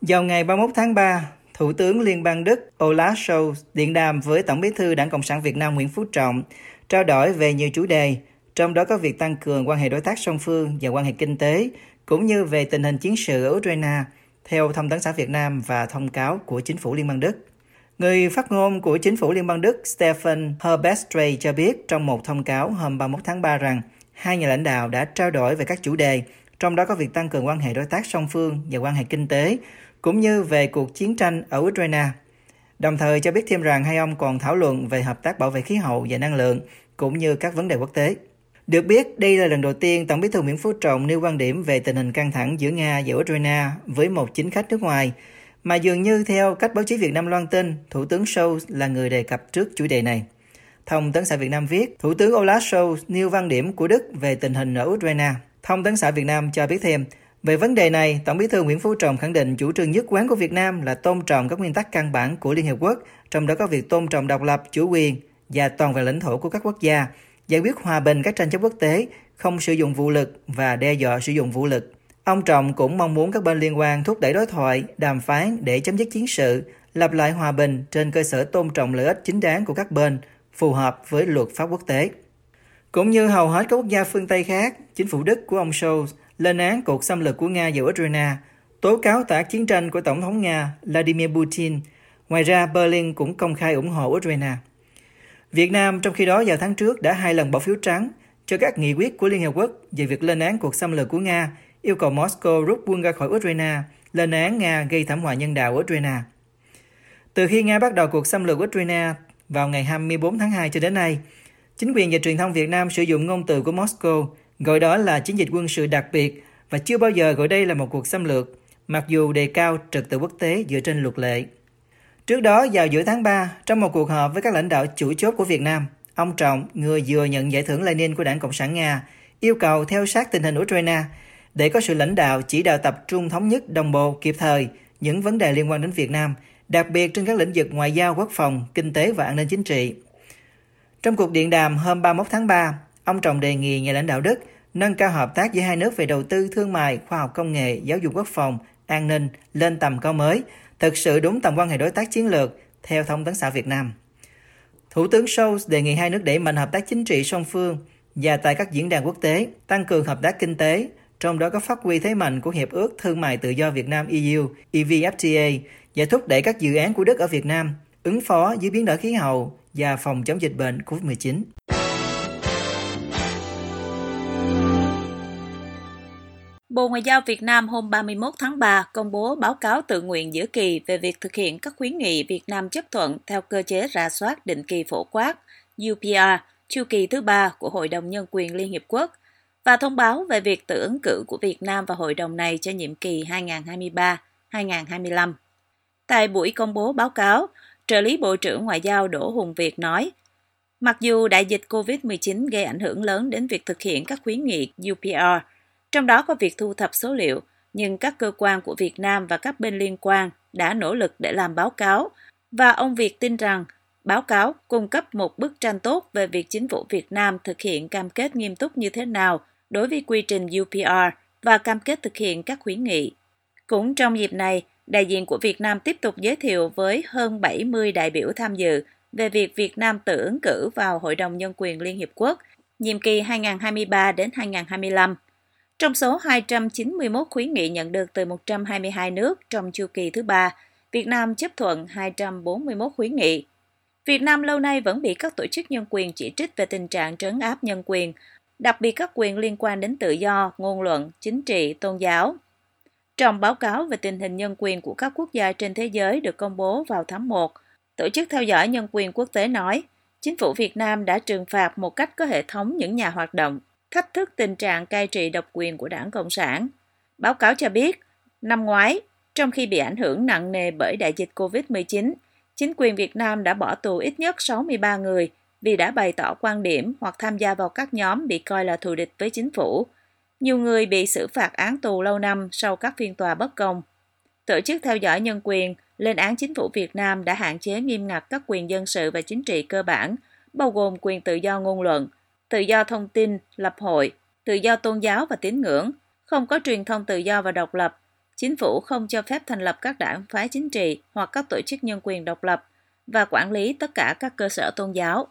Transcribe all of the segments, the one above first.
Vào ngày 31 tháng 3, Thủ tướng Liên bang Đức Olaf Scholz điện đàm với Tổng bí thư Đảng Cộng sản Việt Nam Nguyễn Phú Trọng, trao đổi về nhiều chủ đề, trong đó có việc tăng cường quan hệ đối tác song phương và quan hệ kinh tế, cũng như về tình hình chiến sự ở Ukraine, theo Thông tấn xã Việt Nam và thông cáo của chính phủ Liên bang Đức. Người phát ngôn của chính phủ Liên bang Đức Stefan Herbestre cho biết trong một thông cáo hôm 31 tháng 3 rằng hai nhà lãnh đạo đã trao đổi về các chủ đề, trong đó có việc tăng cường quan hệ đối tác song phương và quan hệ kinh tế, cũng như về cuộc chiến tranh ở Ukraine. Đồng thời cho biết thêm rằng hai ông còn thảo luận về hợp tác bảo vệ khí hậu và năng lượng, cũng như các vấn đề quốc tế. Được biết, đây là lần đầu tiên Tổng bí thư Nguyễn Phú Trọng nêu quan điểm về tình hình căng thẳng giữa Nga và Ukraine với một chính khách nước ngoài, mà dường như theo cách báo chí Việt Nam loan tin, Thủ tướng Scholz là người đề cập trước chủ đề này. Thông tấn xã Việt Nam viết, Thủ tướng Olaf Scholz nêu quan điểm của Đức về tình hình ở Ukraine. Thông tấn xã Việt Nam cho biết thêm, về vấn đề này, Tổng bí thư Nguyễn Phú Trọng khẳng định chủ trương nhất quán của Việt Nam là tôn trọng các nguyên tắc căn bản của Liên Hợp Quốc, trong đó có việc tôn trọng độc lập, chủ quyền và toàn vẹn lãnh thổ của các quốc gia, giải quyết hòa bình các tranh chấp quốc tế, không sử dụng vũ lực và đe dọa sử dụng vũ lực. Ông Trọng cũng mong muốn các bên liên quan thúc đẩy đối thoại, đàm phán để chấm dứt chiến sự, lập lại hòa bình trên cơ sở tôn trọng lợi ích chính đáng của các bên, phù hợp với luật pháp quốc tế. Cũng như hầu hết các quốc gia phương Tây khác, chính phủ Đức của ông Scholz lên án cuộc xâm lược của Nga vào Ukraine, tố cáo tả chiến tranh của Tổng thống Nga Vladimir Putin. Ngoài ra, Berlin cũng công khai ủng hộ Ukraine. Việt Nam trong khi đó vào tháng trước đã hai lần bỏ phiếu trắng cho các nghị quyết của Liên Hợp Quốc về việc lên án cuộc xâm lược của Nga, yêu cầu Moscow rút quân ra khỏi Ukraine, lên án Nga gây thảm họa nhân đạo ở Ukraine. Từ khi Nga bắt đầu cuộc xâm lược Ukraine vào ngày 24 tháng 2 cho đến nay, chính quyền và truyền thông Việt Nam sử dụng ngôn từ của Moscow gọi đó là chiến dịch quân sự đặc biệt và chưa bao giờ gọi đây là một cuộc xâm lược, mặc dù đề cao trật tự quốc tế dựa trên luật lệ. Trước đó, vào giữa tháng 3, trong một cuộc họp với các lãnh đạo chủ chốt của Việt Nam, ông Trọng, người vừa nhận giải thưởng Lenin của Đảng Cộng sản Nga, yêu cầu theo sát tình hình Ukraine để có sự lãnh đạo chỉ đạo tập trung thống nhất đồng bộ kịp thời những vấn đề liên quan đến Việt Nam, đặc biệt trên các lĩnh vực ngoại giao, quốc phòng, kinh tế và an ninh chính trị. Trong cuộc điện đàm hôm 31 tháng 3, ông Trọng đề nghị nhà lãnh đạo Đức nâng cao hợp tác giữa hai nước về đầu tư, thương mại, khoa học công nghệ, giáo dục quốc phòng, an ninh lên tầm cao mới, thực sự đúng tầm quan hệ đối tác chiến lược, theo thông tấn xã Việt Nam. Thủ tướng Scholz đề nghị hai nước đẩy mạnh hợp tác chính trị song phương và tại các diễn đàn quốc tế, tăng cường hợp tác kinh tế, trong đó có phát huy thế mạnh của Hiệp ước Thương mại Tự do Việt Nam EU, EVFTA và thúc đẩy các dự án của Đức ở Việt Nam, ứng phó với biến đổi khí hậu và phòng chống dịch bệnh COVID-19. Bộ Ngoại giao Việt Nam hôm 31 tháng 3 công bố báo cáo tự nguyện giữa kỳ về việc thực hiện các khuyến nghị Việt Nam chấp thuận theo cơ chế rà soát định kỳ phổ quát UPR chu kỳ thứ ba của Hội đồng Nhân quyền Liên Hiệp Quốc và thông báo về việc tự ứng cử của Việt Nam vào hội đồng này cho nhiệm kỳ 2023-2025. Tại buổi công bố báo cáo, trợ lý Bộ trưởng Ngoại giao Đỗ Hùng Việt nói, mặc dù đại dịch COVID-19 gây ảnh hưởng lớn đến việc thực hiện các khuyến nghị UPR, trong đó có việc thu thập số liệu, nhưng các cơ quan của Việt Nam và các bên liên quan đã nỗ lực để làm báo cáo, và ông Việt tin rằng báo cáo cung cấp một bức tranh tốt về việc chính phủ Việt Nam thực hiện cam kết nghiêm túc như thế nào đối với quy trình UPR và cam kết thực hiện các khuyến nghị. Cũng trong dịp này, đại diện của Việt Nam tiếp tục giới thiệu với hơn 70 đại biểu tham dự về việc Việt Nam tự ứng cử vào Hội đồng Nhân quyền Liên Hiệp Quốc nhiệm kỳ 2023 đến 2025 trong số 291 khuyến nghị nhận được từ 122 nước trong chu kỳ thứ ba, Việt Nam chấp thuận 241 khuyến nghị. Việt Nam lâu nay vẫn bị các tổ chức nhân quyền chỉ trích về tình trạng trấn áp nhân quyền, đặc biệt các quyền liên quan đến tự do, ngôn luận, chính trị, tôn giáo. Trong báo cáo về tình hình nhân quyền của các quốc gia trên thế giới được công bố vào tháng 1, Tổ chức theo dõi nhân quyền quốc tế nói, chính phủ Việt Nam đã trừng phạt một cách có hệ thống những nhà hoạt động thách thức tình trạng cai trị độc quyền của đảng Cộng sản. Báo cáo cho biết, năm ngoái, trong khi bị ảnh hưởng nặng nề bởi đại dịch COVID-19, chính quyền Việt Nam đã bỏ tù ít nhất 63 người vì đã bày tỏ quan điểm hoặc tham gia vào các nhóm bị coi là thù địch với chính phủ. Nhiều người bị xử phạt án tù lâu năm sau các phiên tòa bất công. Tổ chức theo dõi nhân quyền lên án chính phủ Việt Nam đã hạn chế nghiêm ngặt các quyền dân sự và chính trị cơ bản, bao gồm quyền tự do ngôn luận, tự do thông tin, lập hội, tự do tôn giáo và tín ngưỡng, không có truyền thông tự do và độc lập, chính phủ không cho phép thành lập các đảng phái chính trị hoặc các tổ chức nhân quyền độc lập và quản lý tất cả các cơ sở tôn giáo.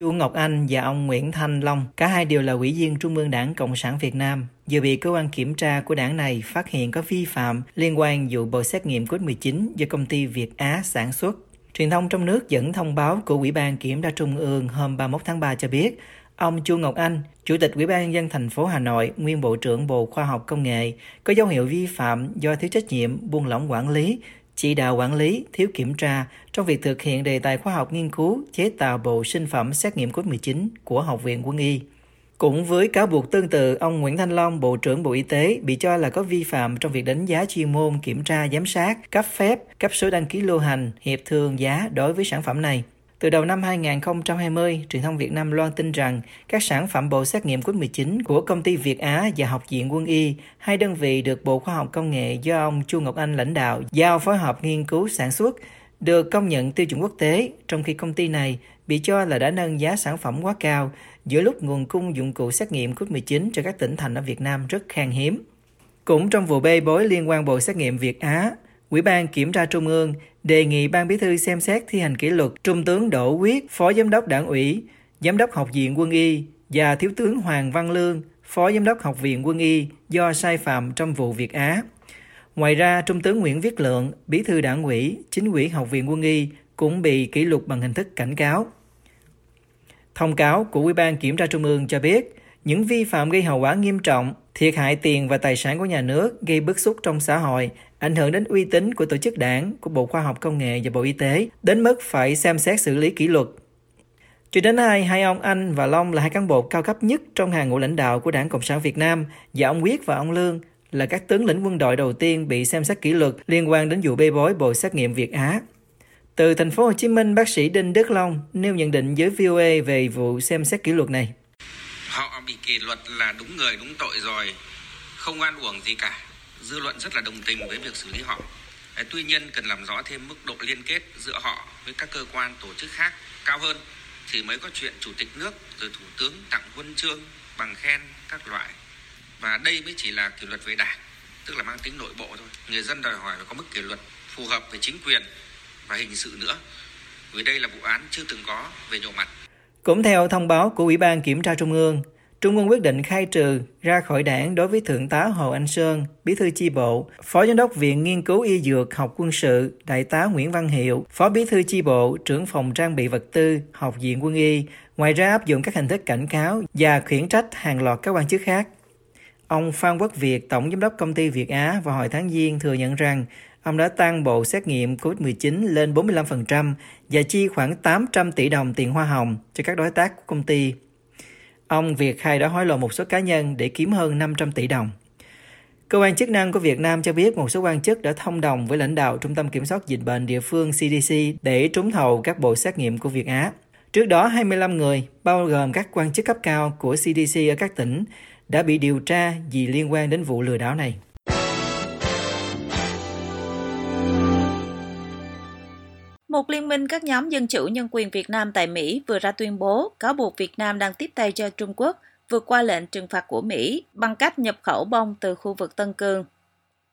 Chu Ngọc Anh và ông Nguyễn Thanh Long, cả hai đều là ủy viên Trung ương Đảng Cộng sản Việt Nam, vừa bị cơ quan kiểm tra của đảng này phát hiện có vi phạm liên quan vụ bộ xét nghiệm COVID-19 do công ty Việt Á sản xuất. Truyền thông trong nước dẫn thông báo của Ủy ban Kiểm tra Trung ương hôm 31 tháng 3 cho biết, ông Chu Ngọc Anh, Chủ tịch Ủy ban nhân dân thành phố Hà Nội, nguyên Bộ trưởng Bộ Khoa học Công nghệ, có dấu hiệu vi phạm do thiếu trách nhiệm, buông lỏng quản lý, chỉ đạo quản lý, thiếu kiểm tra trong việc thực hiện đề tài khoa học nghiên cứu chế tạo bộ sinh phẩm xét nghiệm COVID-19 của Học viện Quân y. Cũng với cáo buộc tương tự, ông Nguyễn Thanh Long, Bộ trưởng Bộ Y tế, bị cho là có vi phạm trong việc đánh giá chuyên môn, kiểm tra, giám sát, cấp phép, cấp số đăng ký lưu hành, hiệp thương giá đối với sản phẩm này. Từ đầu năm 2020, truyền thông Việt Nam loan tin rằng các sản phẩm bộ xét nghiệm COVID-19 của công ty Việt Á và Học viện Quân y, hai đơn vị được Bộ Khoa học Công nghệ do ông Chu Ngọc Anh lãnh đạo giao phối hợp nghiên cứu sản xuất, được công nhận tiêu chuẩn quốc tế, trong khi công ty này bị cho là đã nâng giá sản phẩm quá cao giữa lúc nguồn cung dụng cụ xét nghiệm COVID-19 cho các tỉnh thành ở Việt Nam rất khan hiếm. Cũng trong vụ bê bối liên quan bộ xét nghiệm Việt Á, Ủy ban Kiểm tra Trung ương đề nghị Ban Bí thư xem xét thi hành kỷ luật Trung tướng Đỗ Quyết, Phó Giám đốc Đảng ủy, Giám đốc Học viện Quân y và Thiếu tướng Hoàng Văn Lương, Phó Giám đốc Học viện Quân y do sai phạm trong vụ Việt Á. Ngoài ra, Trung tướng Nguyễn Viết Lượng, Bí thư Đảng ủy, Chính ủy Học viện Quân y cũng bị kỷ luật bằng hình thức cảnh cáo. Thông cáo của Ủy ban Kiểm tra Trung ương cho biết, những vi phạm gây hậu quả nghiêm trọng, thiệt hại tiền và tài sản của nhà nước, gây bức xúc trong xã hội, ảnh hưởng đến uy tín của tổ chức đảng, của Bộ Khoa học Công nghệ và Bộ Y tế, đến mức phải xem xét xử lý kỷ luật. Cho đến nay, hai ông Anh và Long là hai cán bộ cao cấp nhất trong hàng ngũ lãnh đạo của Đảng Cộng sản Việt Nam và ông Quyết và ông Lương là các tướng lĩnh quân đội đầu tiên bị xem xét kỷ luật liên quan đến vụ bê bối bộ xét nghiệm Việt Á. Từ thành phố Hồ Chí Minh, bác sĩ Đinh Đức Long nêu nhận định với VOA về vụ xem xét kỷ luật này. Họ bị kỷ luật là đúng người đúng tội rồi, không oan uổng gì cả. Dư luận rất là đồng tình với việc xử lý họ. Tuy nhiên cần làm rõ thêm mức độ liên kết giữa họ với các cơ quan tổ chức khác cao hơn thì mới có chuyện chủ tịch nước rồi thủ tướng tặng huân chương bằng khen các loại và đây mới chỉ là kỷ luật về đảng tức là mang tính nội bộ thôi người dân đòi hỏi phải có mức kỷ luật phù hợp với chính quyền và hình sự nữa. Vì đây là vụ án chưa từng có về nhiều mặt. Cũng theo thông báo của Ủy ban Kiểm tra Trung ương, Trung ương quyết định khai trừ ra khỏi đảng đối với Thượng tá Hồ Anh Sơn, Bí thư chi bộ, Phó Giám đốc Viện Nghiên cứu Y Dược Học Quân sự, Đại tá Nguyễn Văn Hiệu, Phó Bí thư chi bộ, trưởng phòng trang bị vật tư, Học viện Quân y, ngoài ra áp dụng các hình thức cảnh cáo và khiển trách hàng loạt các quan chức khác. Ông Phan Quốc Việt, Tổng Giám đốc Công ty Việt Á vào hồi tháng Giêng thừa nhận rằng ông đã tăng bộ xét nghiệm COVID-19 lên 45% và chi khoảng 800 tỷ đồng tiền hoa hồng cho các đối tác của công ty. Ông Việt khai đã hối lộ một số cá nhân để kiếm hơn 500 tỷ đồng. Cơ quan chức năng của Việt Nam cho biết một số quan chức đã thông đồng với lãnh đạo Trung tâm Kiểm soát Dịch bệnh địa phương CDC để trúng thầu các bộ xét nghiệm của Việt Á. Trước đó, 25 người, bao gồm các quan chức cấp cao của CDC ở các tỉnh, đã bị điều tra vì liên quan đến vụ lừa đảo này. Một liên minh các nhóm dân chủ nhân quyền Việt Nam tại Mỹ vừa ra tuyên bố cáo buộc Việt Nam đang tiếp tay cho Trung Quốc vượt qua lệnh trừng phạt của Mỹ bằng cách nhập khẩu bông từ khu vực Tân Cương.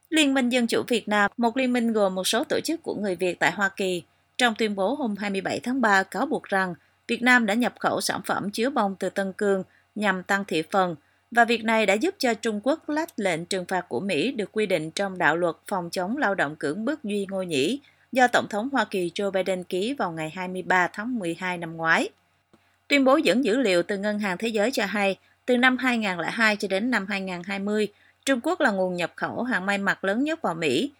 Liên minh Dân chủ Việt Nam, một liên minh gồm một số tổ chức của người Việt tại Hoa Kỳ, trong tuyên bố hôm 27 tháng 3 cáo buộc rằng Việt Nam đã nhập khẩu sản phẩm chứa bông từ Tân Cương nhằm tăng thị phần và việc này đã giúp cho Trung Quốc lách lệnh trừng phạt của Mỹ được quy định trong đạo luật phòng chống lao động cưỡng bức Duy Ngô Nhĩ do Tổng thống Hoa Kỳ Joe Biden ký vào ngày 23 tháng 12 năm ngoái. Tuyên bố dẫn dữ liệu từ Ngân hàng Thế giới cho hay, từ năm 2002 cho đến năm 2020, Trung Quốc là nguồn nhập khẩu hàng may mặc lớn nhất vào Mỹ.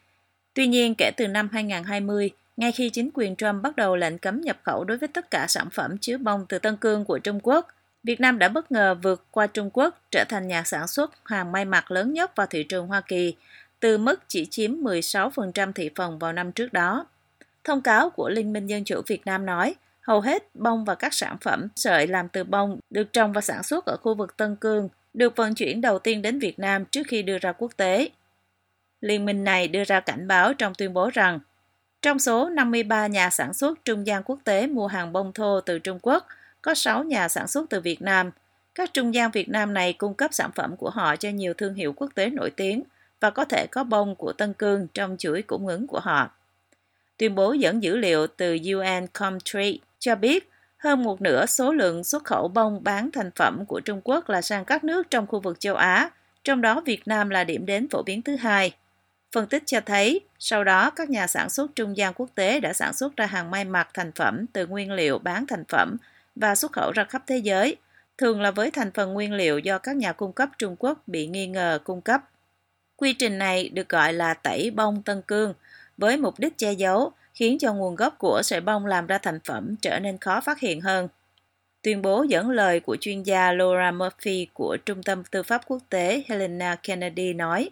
Tuy nhiên, kể từ năm 2020, ngay khi chính quyền Trump bắt đầu lệnh cấm nhập khẩu đối với tất cả sản phẩm chứa bông từ Tân Cương của Trung Quốc, Việt Nam đã bất ngờ vượt qua Trung Quốc trở thành nhà sản xuất hàng may mặc lớn nhất vào thị trường Hoa Kỳ, từ mức chỉ chiếm 16% thị phần vào năm trước đó. Thông cáo của Liên minh Dân chủ Việt Nam nói, hầu hết bông và các sản phẩm sợi làm từ bông được trồng và sản xuất ở khu vực Tân Cương được vận chuyển đầu tiên đến Việt Nam trước khi đưa ra quốc tế. Liên minh này đưa ra cảnh báo trong tuyên bố rằng, trong số 53 nhà sản xuất trung gian quốc tế mua hàng bông thô từ Trung Quốc – có 6 nhà sản xuất từ Việt Nam, Các trung gian Việt Nam này cung cấp sản phẩm của họ cho nhiều thương hiệu quốc tế nổi tiếng và có thể có bông của Tân Cương trong chuỗi cung ứng của họ. Tuyên bố dẫn dữ liệu từ UN Comtrade cho biết hơn một nửa số lượng xuất khẩu bông bán thành phẩm của Trung Quốc là sang các nước trong khu vực châu Á, trong đó Việt Nam là điểm đến phổ biến thứ hai. Phân tích cho thấy, sau đó các nhà sản xuất trung gian quốc tế đã sản xuất ra hàng may mặc thành phẩm từ nguyên liệu bán thành phẩm và xuất khẩu ra khắp thế giới, thường là với thành phần nguyên liệu do các nhà cung cấp Trung Quốc bị nghi ngờ cung cấp. Quy trình này được gọi là tẩy bông tân cương, với mục đích che giấu, khiến cho nguồn gốc của sợi bông làm ra thành phẩm trở nên khó phát hiện hơn. Tuyên bố dẫn lời của chuyên gia Laura Murphy của Trung tâm Tư pháp Quốc tế Helena Kennedy nói,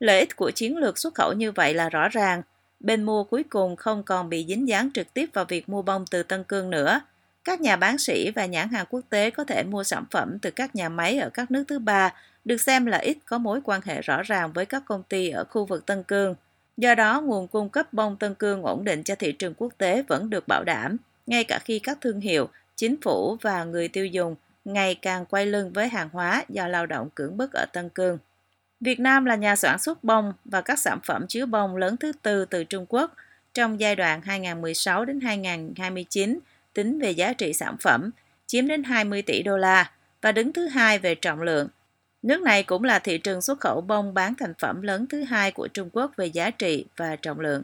lợi ích của chiến lược xuất khẩu như vậy là rõ ràng. Bên mua cuối cùng không còn bị dính dáng trực tiếp vào việc mua bông từ Tân Cương nữa. Các nhà bán sĩ và nhãn hàng quốc tế có thể mua sản phẩm từ các nhà máy ở các nước thứ ba, được xem là ít có mối quan hệ rõ ràng với các công ty ở khu vực Tân Cương. Do đó, nguồn cung cấp bông Tân Cương ổn định cho thị trường quốc tế vẫn được bảo đảm, ngay cả khi các thương hiệu, chính phủ và người tiêu dùng ngày càng quay lưng với hàng hóa do lao động cưỡng bức ở Tân Cương. Việt Nam là nhà sản xuất bông và các sản phẩm chứa bông lớn thứ tư từ Trung Quốc trong giai đoạn 2016 đến 2029 tính về giá trị sản phẩm, chiếm đến 20 tỷ đô la và đứng thứ hai về trọng lượng. Nước này cũng là thị trường xuất khẩu bông bán thành phẩm lớn thứ hai của Trung Quốc về giá trị và trọng lượng.